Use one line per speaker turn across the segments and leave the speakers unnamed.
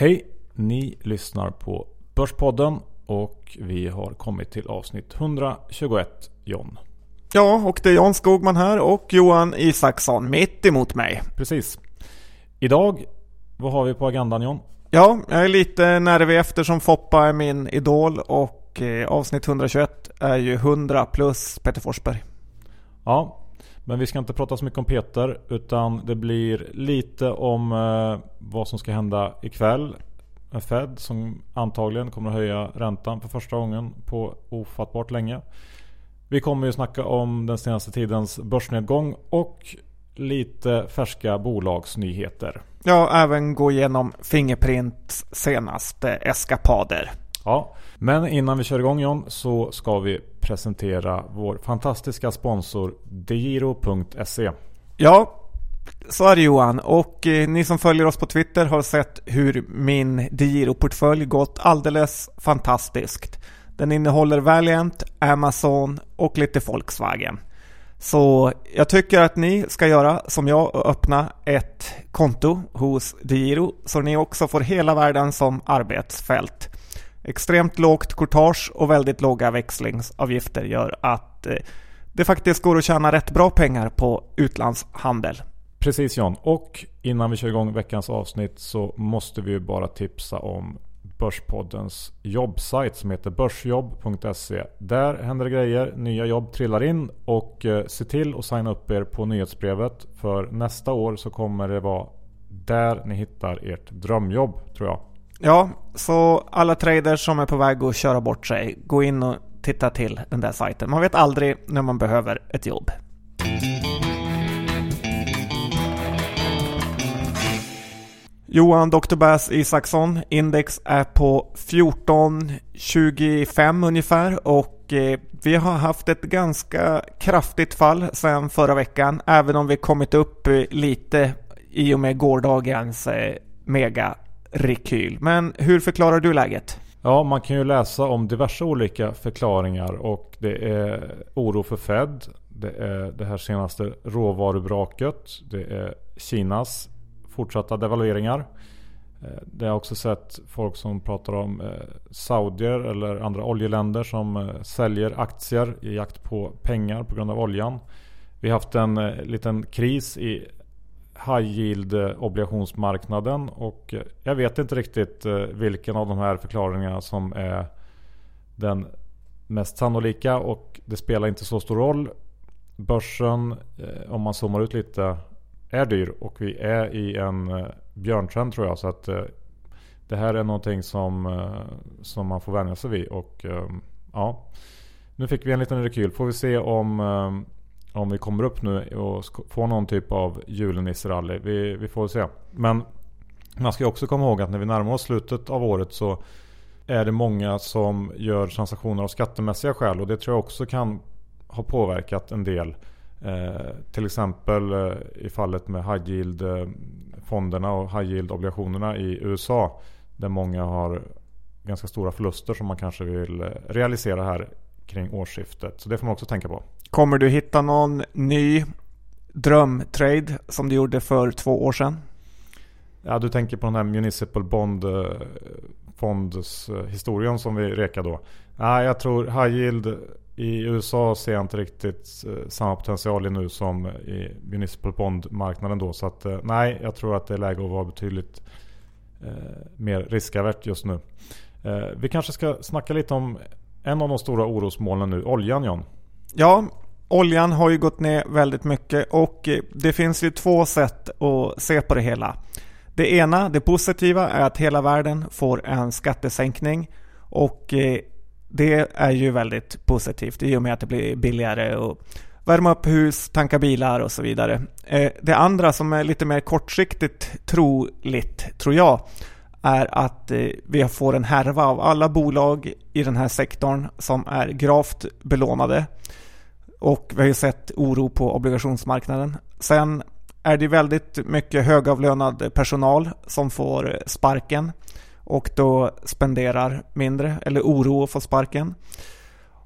Hej! Ni lyssnar på Börspodden och vi har kommit till avsnitt 121 John.
Ja, och det är Jan Skogman här och Johan Isaksson mitt emot mig.
Precis. Idag, vad har vi på agendan John?
Ja, jag är lite nervig eftersom Foppa är min idol och eh, avsnitt 121 är ju 100 plus Peter Forsberg.
Ja, men vi ska inte prata så mycket om Peter utan det blir lite om eh, vad som ska hända ikväll. Med Fed som antagligen kommer att höja räntan för första gången på ofattbart länge. Vi kommer ju snacka om den senaste tidens börsnedgång och lite färska bolagsnyheter.
Ja, även gå igenom Fingerprints senaste eskapader.
Ja, men innan vi kör igång John så ska vi presentera vår fantastiska sponsor DeGiro.se.
Ja, så är det Johan. Och eh, ni som följer oss på Twitter har sett hur min DeGiro-portfölj gått alldeles fantastiskt. Den innehåller Valiant, Amazon och lite Volkswagen. Så jag tycker att ni ska göra som jag och öppna ett konto hos DeGiro så ni också får hela världen som arbetsfält. Extremt lågt courtage och väldigt låga växlingsavgifter gör att eh, det faktiskt går att tjäna rätt bra pengar på utlandshandel.
Precis John. Och innan vi kör igång veckans avsnitt så måste vi ju bara tipsa om Börspoddens jobbsajt som heter börsjobb.se. Där händer det grejer, nya jobb trillar in och eh, se till att signa upp er på nyhetsbrevet. För nästa år så kommer det vara där ni hittar ert drömjobb tror jag.
Ja, så alla traders som är på väg att köra bort sig, gå in och titta till den där sajten. Man vet aldrig när man behöver ett jobb. Johan Dr. Bass Isaksson, index är på 14,25 ungefär och eh, vi har haft ett ganska kraftigt fall sedan förra veckan även om vi kommit upp eh, lite i och med gårdagens eh, mega rekyl. Men hur förklarar du läget?
Ja, man kan ju läsa om diverse olika förklaringar och det är oro för Fed. Det är det här senaste råvarubraket. Det är Kinas fortsatta devalveringar. Eh, det har också sett folk som pratar om eh, saudier eller andra oljeländer som eh, säljer aktier i jakt på pengar på grund av oljan. Vi har haft en liten kris i high yield eh, obligationsmarknaden och eh, jag vet inte riktigt eh, vilken av de här förklaringarna som är den mest sannolika och det spelar inte så stor roll. Börsen, om man zoomar ut lite, är dyr och vi är i en björntrend tror jag. Så att det här är någonting som, som man får vänja sig vid. Och ja, nu fick vi en liten rekyl. Får vi se om om vi kommer upp nu och får någon typ av julenisserally. Vi, vi får se. Men man ska också komma ihåg att när vi närmar oss slutet av året så är det många som gör transaktioner av skattemässiga skäl och det tror jag också kan ha påverkat en del. Eh, till exempel eh, i fallet med high yield-fonderna och high yield obligationerna i USA. Där många har ganska stora förluster som man kanske vill eh, realisera här kring årsskiftet. Så det får man också tänka på.
Kommer du hitta någon ny drömtrade som du gjorde för två år sedan?
Ja, du tänker på den här Municipal Bond eh, eh, historien som vi rekade då. Nej, jag tror High Yield i USA ser jag inte riktigt eh, samma potential i nu som i Municipal Bond-marknaden då. Så att nej, jag tror att det är läge att vara betydligt eh, mer riskavärt just nu. Eh, vi kanske ska snacka lite om en av de stora orosmolnen nu, oljan John.
Ja, oljan har ju gått ner väldigt mycket och eh, det finns ju två sätt att se på det hela. Det ena, det positiva, är att hela världen får en skattesänkning och eh, det är ju väldigt positivt i och med att det blir billigare att värma upp hus, tanka bilar och så vidare. Eh, det andra som är lite mer kortsiktigt troligt, tror jag, är att vi får en härva av alla bolag i den här sektorn som är gravt belånade. Och vi har ju sett oro på obligationsmarknaden. Sen är det väldigt mycket högavlönad personal som får sparken och då spenderar mindre eller oro att få sparken.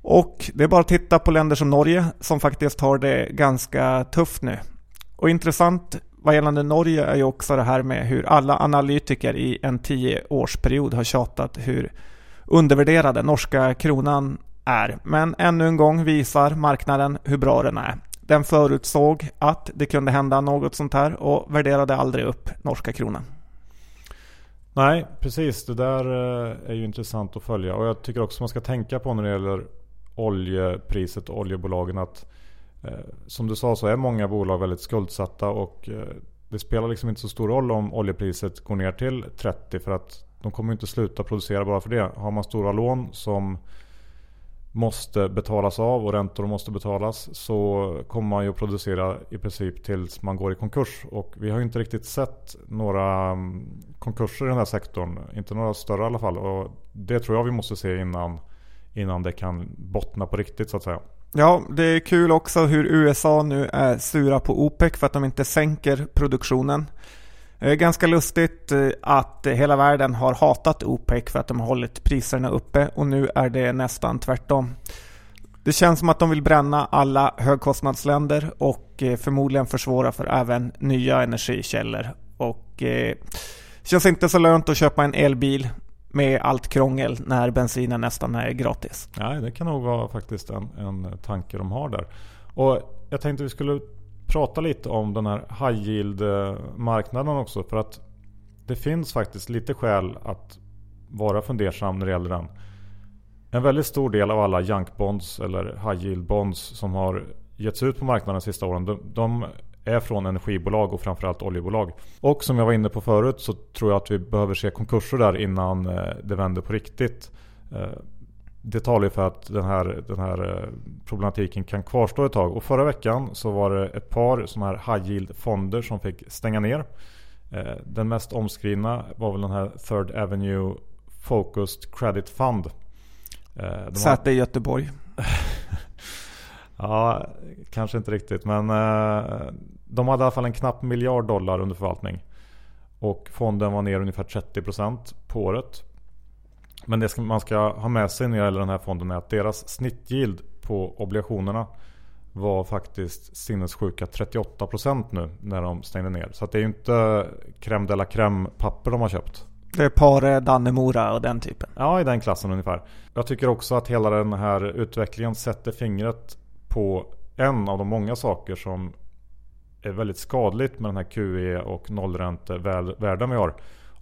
Och det är bara att titta på länder som Norge som faktiskt har det ganska tufft nu. Och intressant vad gällande Norge är ju också det här med hur alla analytiker i en tioårsperiod har tjatat hur undervärderade norska kronan är. Men ännu en gång visar marknaden hur bra den är. Den förutsåg att det kunde hända något sånt här och värderade aldrig upp norska kronan.
Nej, precis. Det där eh, är ju intressant att följa. Och jag tycker också man ska tänka på när det gäller oljepriset och oljebolagen att eh, som du sa så är många bolag väldigt skuldsatta och eh, det spelar liksom inte så stor roll om oljepriset går ner till 30 för att de kommer inte sluta producera bara för det. Har man stora lån som måste betalas av och räntor måste betalas så kommer man ju att producera i princip tills man går i konkurs. Och vi har ju inte riktigt sett några mm, konkurser i den här sektorn. Inte några större i alla fall. Och det tror jag vi måste se innan, innan det kan bottna på riktigt så att säga.
Ja, det är kul också hur USA nu är sura på OPEC för att de inte sänker produktionen. Eh, ganska lustigt eh, att hela världen har hatat OPEC för att de har hållit priserna uppe och nu är det nästan tvärtom. Det känns som att de vill bränna alla högkostnadsländer och eh, förmodligen försvåra för även nya energikällor. Och eh, det känns inte så lönt att köpa en elbil med allt krångel när bensinen nästan är gratis.
Nej, det kan nog vara faktiskt en, en tanke de har där. Och jag tänkte vi skulle prata lite om den här high yield eh, marknaden också. För att det finns faktiskt lite skäl att vara fundersam när det gäller den. En väldigt stor del av alla junk bonds eller high yield bonds som har getts ut på marknaden de sista åren. De, de är från energibolag och framförallt oljebolag. Och som jag var inne på förut så tror jag att vi behöver se konkurser där innan eh, det vänder på riktigt. Eh, det talar ju för att den här, den här eh, problematiken kan kvarstå ett tag. Och förra veckan så var det ett par sådana här high yield fonder som fick stänga ner. Eh, den mest omskrivna var väl den här Third Avenue Focused Credit Fund.
Eh, Säte i Göteborg.
ja, kanske inte riktigt. Men de hade i alla fall en knapp miljard dollar under förvaltning. Och fonden var ner ungefär 30% på året. Men det man ska ha med sig när det gäller den här fonden är att deras snittyield på obligationerna var faktiskt sinnessjuka 38% nu när de stängde ner. Så det är ju inte crème de la crème papper de har köpt.
Det är Pare, Dannemora och den typen.
Ja, i den klassen ungefär. Jag tycker också att hela den här utvecklingen sätter fingret på en av de många saker som är väldigt skadligt med den här QE och nollräntevärlden vi har.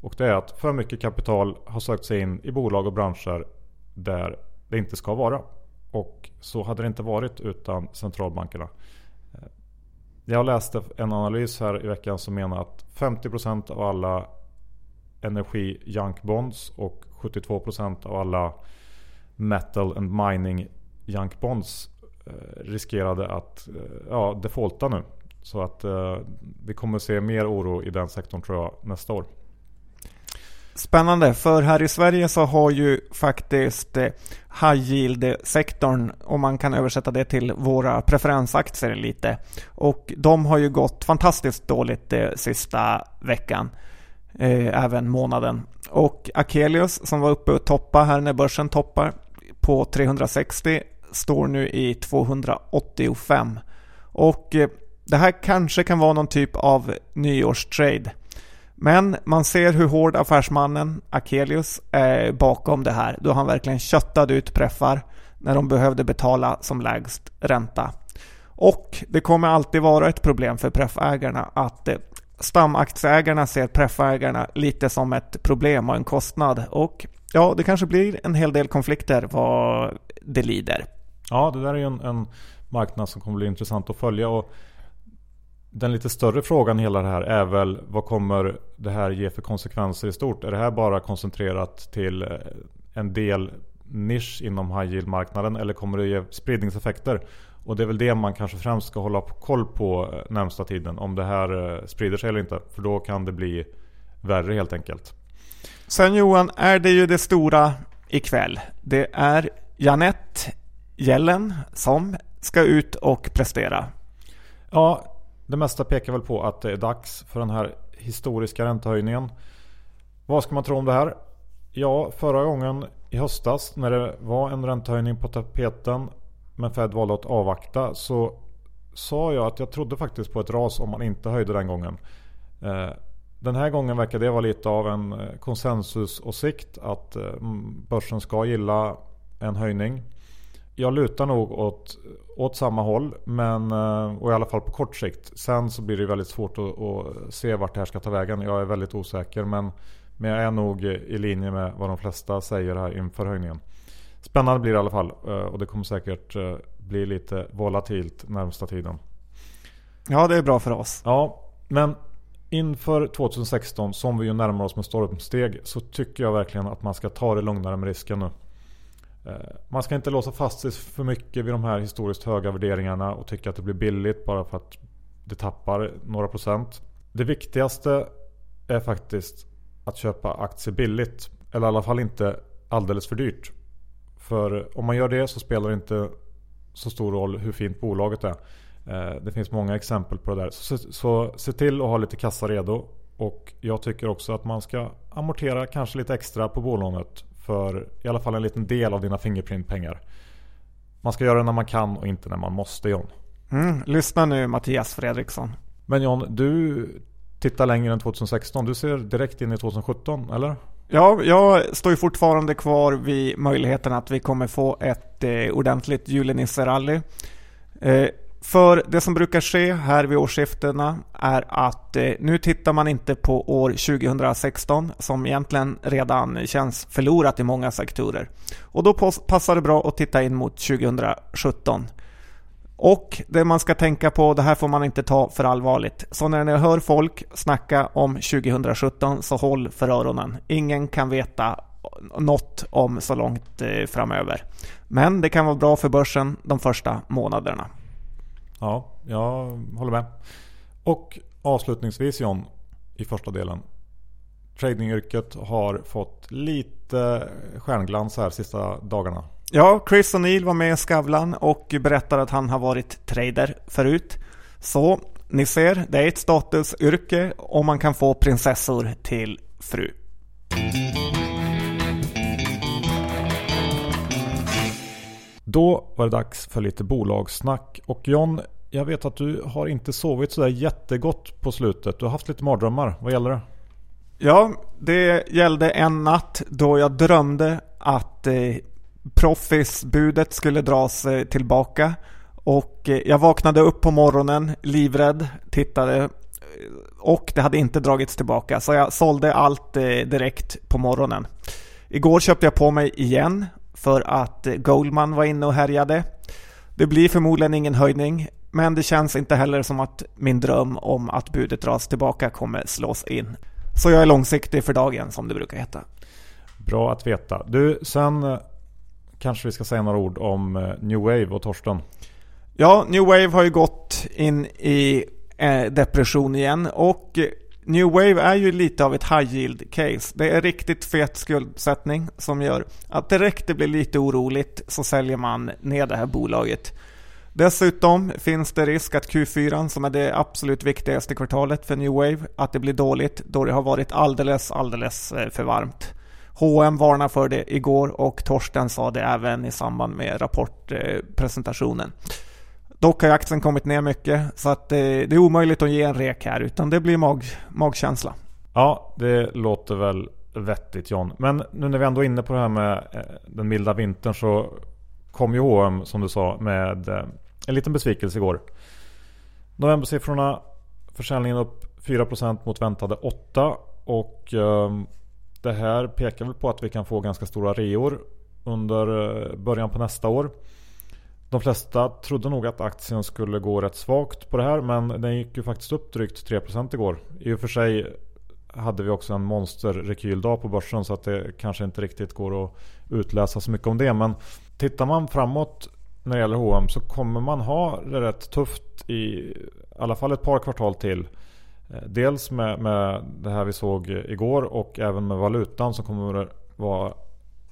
Och det är att för mycket kapital har sökt sig in i bolag och branscher där det inte ska vara. Och så hade det inte varit utan centralbankerna. Eh, jag läste en analys här i veckan som menar att 50% av alla energi junk bonds och 72% av alla metal and mining junk bonds eh, riskerade att eh, ja, defaulta nu. Så att eh, vi kommer se mer oro i den sektorn tror jag nästa år.
Spännande, för här i Sverige så har ju faktiskt eh, high yield-sektorn, om man kan översätta det till våra preferensaktier lite, och de har ju gått fantastiskt dåligt eh, sista veckan, eh, även månaden. Och Akelius som var uppe och toppade här när börsen toppar på 360 står nu i 285. Och eh, det här kanske kan vara någon typ av nyårstrade. Men man ser hur hård affärsmannen Akelius är bakom det här då han verkligen köttade ut preffar när de behövde betala som lägst ränta. Och det kommer alltid vara ett problem för preffägarna att eh, stamaktieägarna ser preffägarna lite som ett problem och en kostnad. Och ja, det kanske blir en hel del konflikter vad det lider.
Ja, det där är ju en, en marknad som kommer bli intressant att följa. Och den lite större frågan i hela det här är väl vad kommer det här ge för konsekvenser i stort? Är det här bara koncentrerat till eh, en del nisch inom high yield-marknaden eller kommer det ge spridningseffekter? Och det är väl det man kanske främst ska hålla koll på eh, närmsta tiden. Om det här eh, sprider sig eller inte. För då kan det bli värre helt enkelt.
Sen Johan är det ju det stora ikväll. Det är Janette Jellen som ska ut och prestera.
Ja, det mesta pekar väl på att det är dags för den här historiska räntehöjningen. Vad ska man tro om det här? Ja, förra gången i höstas när det var en räntehöjning på tapeten men Fed valde att avvakta så sa jag att jag trodde faktiskt på ett ras om man inte höjde den gången. Eh, den här gången verkar det vara lite av en eh, konsensusåsikt att eh, mm, börsen ska gilla en höjning. Jag lutar nog åt, åt samma håll, men, och i alla fall på kort sikt. Sen så blir det väldigt svårt att, att se vart det här ska ta vägen. Jag är väldigt osäker, men, men jag är nog i linje med vad de flesta säger här inför höjningen. Spännande blir det i alla fall och det kommer säkert bli lite volatilt närmsta tiden.
Ja, det är bra för oss.
Ja, men inför 2016 som vi ju närmar oss med stormsteg så tycker jag verkligen att man ska ta det lugnare med risken nu. Eh, man ska inte låsa fast sig för mycket vid de här historiskt höga värderingarna och tycka att det blir billigt bara för att det tappar några procent. Det viktigaste är faktiskt att köpa aktier billigt. Eller i alla fall inte alldeles för dyrt. För om man gör det så spelar det inte så stor roll hur fint bolaget är. Eh, det finns många exempel på det där. Så, så se till att ha lite kassa redo. Och jag tycker också att man ska amortera kanske lite extra på bolånet. För i alla fall en liten del av dina Fingerprint-pengar. Man ska göra det när man kan och inte när man måste John.
Mm, lyssna nu Mattias Fredriksson.
Men John, du tittar längre än 2016. Du ser direkt in i 2017, eller?
Ja, jag står ju fortfarande kvar vid möjligheten att vi kommer få ett eh, ordentligt julenisserally. Eh, för det som brukar ske här vid årsskiftena är att eh, nu tittar man inte på år 2016 som egentligen redan känns förlorat i många sektorer. Och då passar det bra att titta in mot 2017. Och det man ska tänka på, det här får man inte ta för allvarligt. Så när ni hör folk snacka om 2017 så håll för öronen. Ingen kan veta något om så långt eh, framöver. Men det kan vara bra för börsen de första månaderna.
Ja, jag håller med. Och avslutningsvis John, i första delen. Tradingyrket har fått lite stjärnglans här sista dagarna.
Ja, Chris O'Neill var med i Skavlan och berättade att han har varit trader förut. Så ni ser, det är ett statusyrke och man kan få prinsessor till fru.
Då var det dags för lite bolagssnack. Och John, jag vet att du har inte sovit sådär jättegott på slutet. Du har haft lite mardrömmar. Vad gäller det?
Ja, det gällde en natt då jag drömde att eh, Proffis-budet skulle dras eh, tillbaka. Och eh, jag vaknade upp på morgonen livrädd, tittade eh, och det hade inte dragits tillbaka. Så jag sålde allt eh, direkt på morgonen. Igår köpte jag på mig igen för att Goldman var inne och härjade. Det blir förmodligen ingen höjning, men det känns inte heller som att min dröm om att budet dras tillbaka kommer slås in. Så jag är långsiktig för dagen som det brukar heta.
Bra att veta. Du, sen kanske vi ska säga några ord om eh, New Wave och Torsten.
Ja, New Wave har ju gått in i eh, depression igen och New Wave är ju lite av ett high yield case. Det är riktigt fet skuldsättning som gör att direkt det blir lite oroligt så säljer man ner det här bolaget. Dessutom finns det risk att Q4 som är det absolut viktigaste kvartalet för New Wave att det blir dåligt då det har varit alldeles alldeles eh, för varmt. H&M varnade för det igår och Torsten sa det även i samband med rapportpresentationen. Dock har aktien kommit ner mycket så att eh, det är omöjligt att ge en rek här utan det blir mag, magkänsla.
Ja, det låter väl vettigt John. Men nu när vi ändå är inne på det här med eh, den milda vintern så kom ju H&M som du sa med eh, en liten besvikelse igår. Novembersiffrorna försäljningen upp 4% mot väntade 8% och ehm, det här pekar väl på att vi kan få ganska stora reor under början på nästa år. De flesta trodde nog att aktien skulle gå rätt svagt på det här men den gick ju faktiskt upp drygt 3% igår. I och för sig hade vi också en monsterrekyldag på börsen så att det kanske inte riktigt går att utläsa så mycket om det. Men tittar man framåt när det gäller H&M så kommer man ha det rätt tufft i, alla fall ett par kvartal till. Eh, dels med, med det här vi såg igår och även med valutan som kommer vara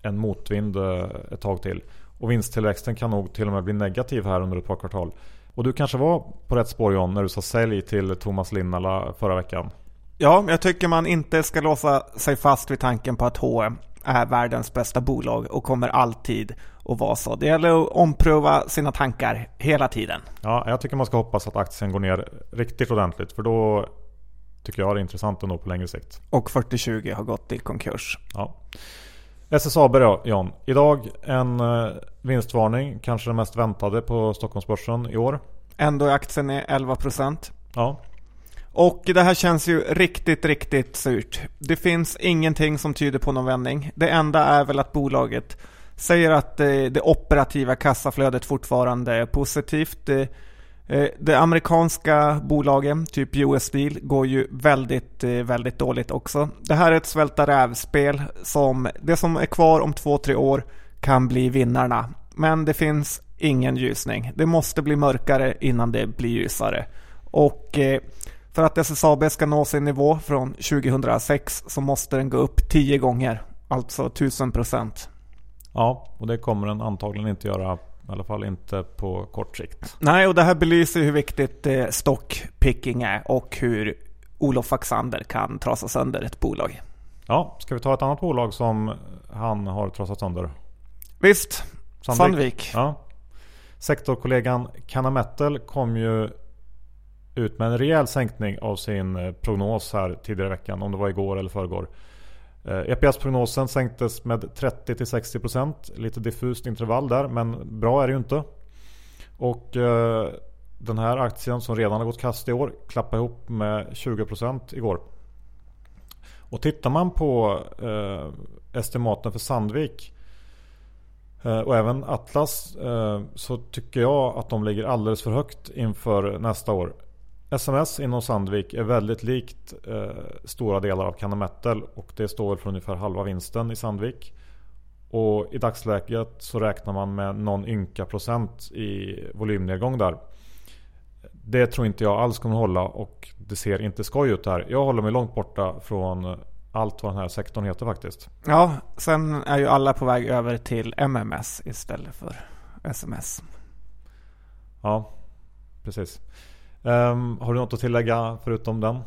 en motvind eh, ett tag till. Och vinsttillväxten kan nog till och med bli negativ här under ett par kvartal. Och du kanske var på rätt spår John när du sa sälj till Thomas Linnala förra veckan?
Ja, jag tycker man inte ska låsa sig fast vid tanken på att H&M är världens bästa bolag och kommer alltid att vara så. Det gäller att ompröva sina tankar hela tiden.
Ja, jag tycker man ska hoppas att aktien går ner riktigt ordentligt för då tycker jag det är intressant ändå på längre sikt.
Och 4020 har gått i konkurs.
Ja. SSAB då John. Idag en eh, vinstvarning, kanske den mest väntade på Stockholmsbörsen i år.
Ändå är aktien är 11%.
Ja.
Och det här känns ju riktigt, riktigt surt. Det finns ingenting som tyder på någon vändning. Det enda är väl att bolaget säger att det operativa kassaflödet fortfarande är positivt. Eh, det amerikanska bolagen, typ US Steel, går ju väldigt, eh, väldigt dåligt också. Det här är ett svälta rävspel som det som är kvar om två, tre år kan bli vinnarna. Men det finns ingen ljusning. Det måste bli mörkare innan det blir ljusare. Och eh, för att SSAB ska nå sin nivå från 2006 så måste den gå upp 10 gånger, alltså 1000 procent.
Ja, och det kommer den antagligen inte göra i alla fall inte på kort sikt.
Nej, och det här belyser hur viktigt eh, stockpicking är och hur Olof Axander kan trasa sönder ett bolag.
Ja, ska vi ta ett annat bolag som han har trasat sönder?
Visst, Sandvik. Sandvik.
Ja. Sektorkollegan Metal kom ju ut med en rejäl sänkning av sin eh, prognos här tidigare i veckan. Om det var igår eller förrgår. Eh, EPS-prognosen sänktes med 30-60%. Lite diffust intervall där men bra är det ju inte. Och eh, den här aktien som redan har gått kast i år klappade ihop med 20% igår. Och tittar man på eh, estimaten för Sandvik eh, och även Atlas så tycker jag att de ligger alldeles för högt inför nästa år. SMS inom Sandvik är väldigt likt eh, stora delar av Cannametal och det står för ungefär halva vinsten i Sandvik. Och i dagsläget så räknar man med någon ynka procent i volymnedgång där. Det tror inte jag alls kommer hålla och det ser inte skoj ut här. Jag håller mig långt borta från allt vad den här sektorn heter faktiskt.
Ja, sen är ju alla på väg över till MMS istället för SMS.
Ja, precis. Um, har du något att tillägga förutom den?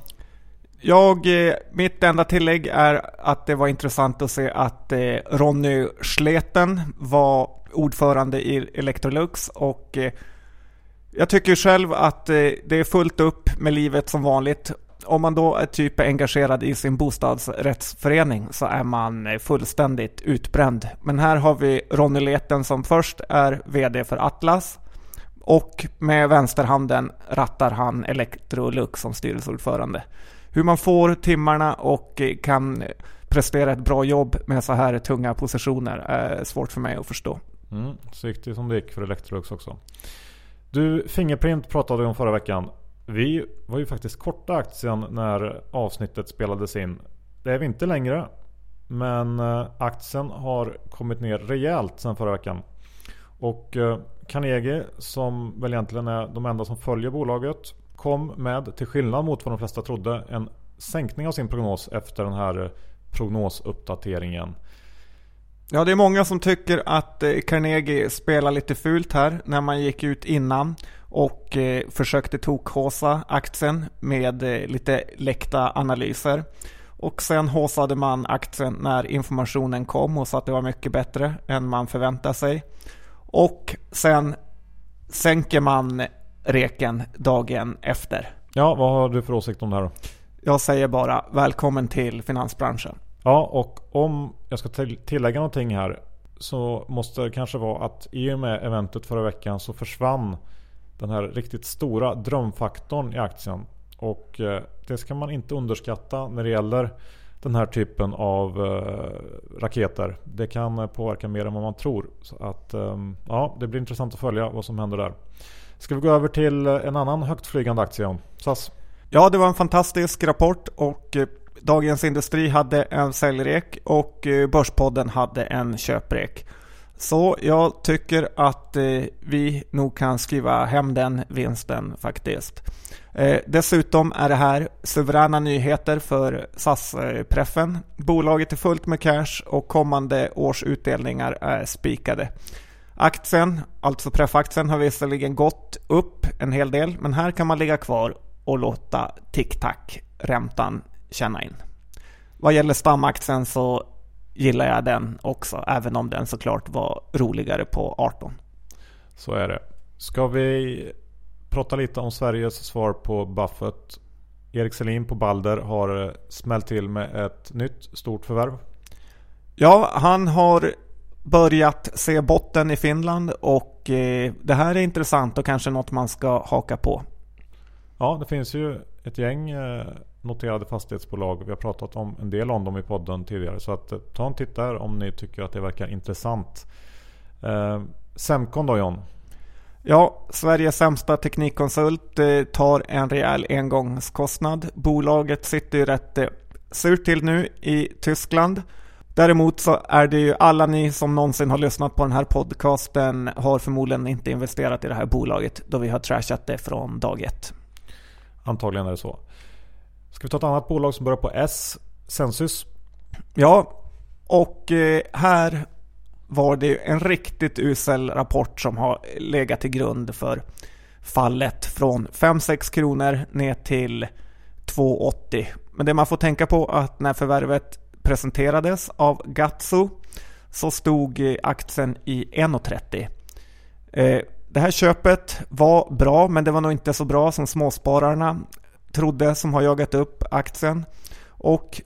Jag, eh, mitt enda tillägg är att det var intressant att se att eh, Ronny Schleten var ordförande i Electrolux och eh, jag tycker själv att det är fullt upp med livet som vanligt. Om man då är typ engagerad i sin bostadsrättsförening så är man fullständigt utbränd. Men här har vi Ronny Leten som först är VD för Atlas och med vänsterhanden rattar han Electrolux som styrelseordförande. Hur man får timmarna och eh, kan prestera ett bra jobb med så här tunga positioner är svårt för mig att förstå.
Mm, så gick det som det gick för Electrolux också. Du, Fingerprint pratade vi om förra veckan. Vi var ju faktiskt korta aktien när avsnittet spelades in. Det är vi inte längre. Men eh, aktien har kommit ner rejält sedan förra veckan. Och eh, Carnegie, som väl egentligen är de enda som följer bolaget, kom med, till skillnad mot vad de flesta trodde, en sänkning av sin prognos efter den här eh, prognosuppdateringen.
Ja, det är många som tycker att eh, Carnegie spelar lite fult här när man gick ut innan och försökte tokhåsa aktien med lite läckta analyser. Och sen håsade man aktien när informationen kom och sa att det var mycket bättre än man förväntade sig. Och sen sänker man reken dagen efter.
Ja, vad har du för åsikt om det här då?
Jag säger bara välkommen till finansbranschen.
Ja, och om jag ska tillägga någonting här så måste det kanske vara att i och med eventet förra veckan så försvann den här riktigt stora drömfaktorn i aktien. Och eh, det ska man inte underskatta när det gäller den här typen av eh, raketer. Det kan eh, påverka mer än vad man tror. Så att, eh, ja, det blir intressant att följa vad som händer där. Ska vi gå över till eh, en annan högtflygande aktie? SAS?
Ja, det var en fantastisk rapport och eh, Dagens Industri hade en säljrek och Börspodden hade en köprek. Så jag tycker att eh, vi nog kan skriva hem den vinsten faktiskt. Eh, dessutom är det här suveräna nyheter för SAS-preffen. Bolaget är fullt med cash och kommande års utdelningar är spikade. Aktien, alltså preffaktien, har visserligen gått upp en hel del men här kan man ligga kvar och låta tick-tack-räntan känna in. Vad gäller stamaktien så gillar jag den också, även om den såklart var roligare på 18.
Så är det. Ska vi prata lite om Sveriges svar på Buffett? Erik Selin på Balder har smält till med ett nytt stort förvärv.
Ja, han har börjat se botten i Finland och eh, det här är intressant och kanske något man ska haka på.
Ja, det finns ju ett gäng eh, noterade fastighetsbolag. Vi har pratat om en del om dem i podden tidigare. Så att, eh, ta en titt där om ni tycker att det verkar intressant. Eh, Semcon då John?
Ja, Sveriges sämsta teknikkonsult tar en rejäl engångskostnad. Bolaget sitter ju rätt surt till nu i Tyskland. Däremot så är det ju alla ni som någonsin har lyssnat på den här podcasten har förmodligen inte investerat i det här bolaget då vi har trashat det från dag ett.
Antagligen är det så. Ska vi ta ett annat bolag som börjar på S? Sensus?
Ja, och eh, här var det en riktigt usel rapport som har legat till grund för fallet från 5-6 kronor ner till 2,80. Men det man får tänka på är att när förvärvet presenterades av Gatso så stod eh, aktien i 1,30. Eh, det här köpet var bra men det var nog inte så bra som småspararna trodde som har jagat upp aktien. Och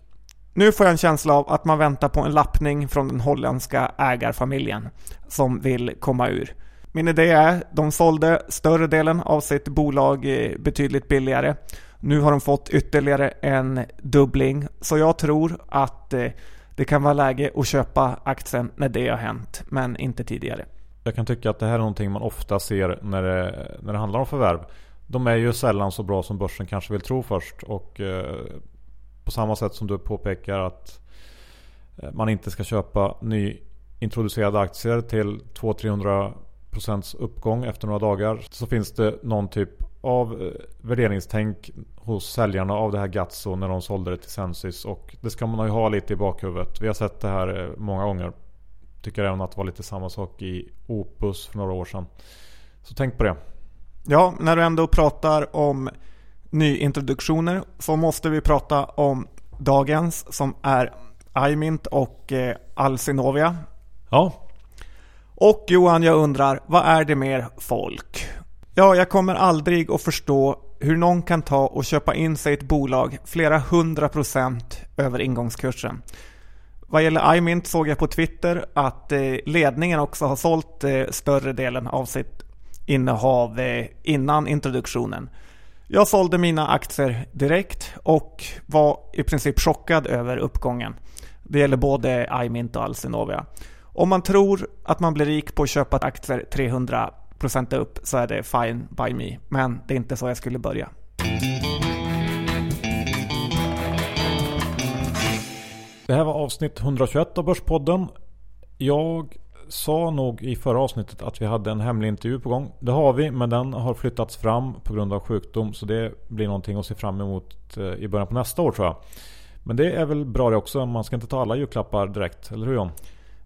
nu får jag en känsla av att man väntar på en lappning från den holländska ägarfamiljen som vill komma ur. Min idé är att de sålde större delen av sitt bolag eh, betydligt billigare. Nu har de fått ytterligare en dubbling. Så jag tror att eh, det kan vara läge att köpa aktien när det har hänt, men inte tidigare.
Jag kan tycka att det här är någonting man ofta ser när det, när det handlar om förvärv. De är ju sällan så bra som börsen kanske vill tro först. Och eh, på samma sätt som du påpekar att eh, man inte ska köpa nyintroducerade aktier till 200-300% uppgång efter några dagar. Så finns det någon typ av eh, värderingstänk hos säljarna av det här Gatso när de sålde det till Sensis. Och det ska man ju ha lite i bakhuvudet. Vi har sett det här eh, många gånger. Tycker även att det var lite samma sak i Opus för några år sedan. Så tänk på det.
Ja, när du ändå pratar om nyintroduktioner så måste vi prata om dagens som är iMint och eh, Alcinovia.
Ja.
Och Johan, jag undrar, vad är det mer folk? Ja, jag kommer aldrig att förstå hur någon kan ta och köpa in sig ett bolag flera hundra procent över ingångskursen. Vad gäller iMint såg jag på Twitter att eh, ledningen också har sålt eh, större delen av sitt innehav eh, innan introduktionen. Jag sålde mina aktier direkt och var i princip chockad över uppgången. Det gäller både iMint och Alcinovia. Om man tror att man blir rik på att köpa aktier 300% upp så är det fine by me. Men det är inte så jag skulle börja.
Det här var avsnitt 121 av Börspodden. Jag sa nog i förra avsnittet att vi hade en hemlig intervju på gång. Det har vi, men den har flyttats fram på grund av sjukdom. Så det blir någonting att se fram emot eh, i början på nästa år tror jag. Men det är väl bra det också. Man ska inte ta alla julklappar direkt, eller hur John?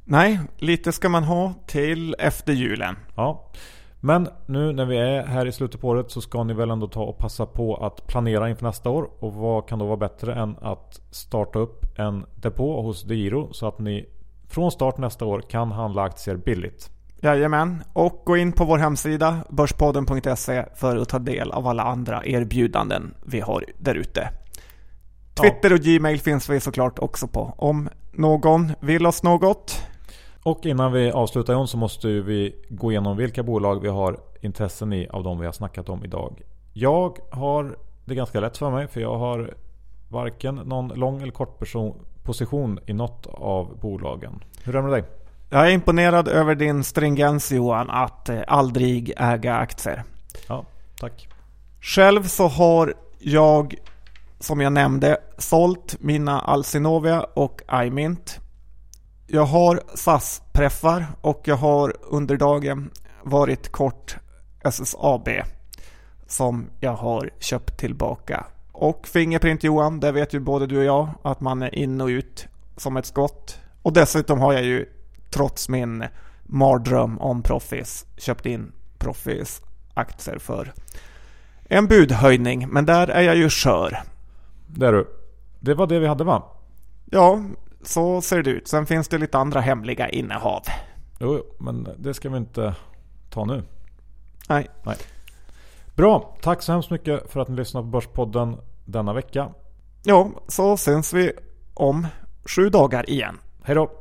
Nej, lite ska man ha till efter julen.
Ja. Men nu när vi är här i slutet på året så ska ni väl ändå ta och passa på att planera inför nästa år. Och vad kan då vara bättre än att starta upp en depå hos DeGiro så att ni från start nästa år kan handla aktier billigt.
Jajamän, och gå in på vår hemsida börspodden.se för att ta del av alla andra erbjudanden vi har där ute. Twitter och Gmail finns vi såklart också på. Om någon vill oss något
och innan vi avslutar John så måste vi gå igenom vilka bolag vi har intressen i av de vi har snackat om idag. Jag har det ganska lätt för mig för jag har varken någon lång eller kort position i något av bolagen. Hur är det med dig?
Jag är imponerad över din stringens Johan att eh, aldrig äga aktier.
Ja, tack.
Själv så har jag som jag nämnde sålt mina Alcinovia och iMint jag har SAS-preffar och jag har under dagen varit kort SSAB som jag har köpt tillbaka. Och Fingerprint Johan, där vet ju både du och jag att man är in och ut som ett skott. Och dessutom har jag ju, trots min mardröm om Proffis, köpt in Proffis aktier för en budhöjning. Men där är jag ju skör.
Det är du. Det var det vi hade va?
Ja, så ser det ut. Sen finns det lite andra hemliga innehav.
Jo, men det ska vi inte ta nu.
Nej.
Nej. Bra, tack så hemskt mycket för att ni lyssnade på Börspodden denna vecka.
Ja, så syns vi om sju dagar igen.
Hej då!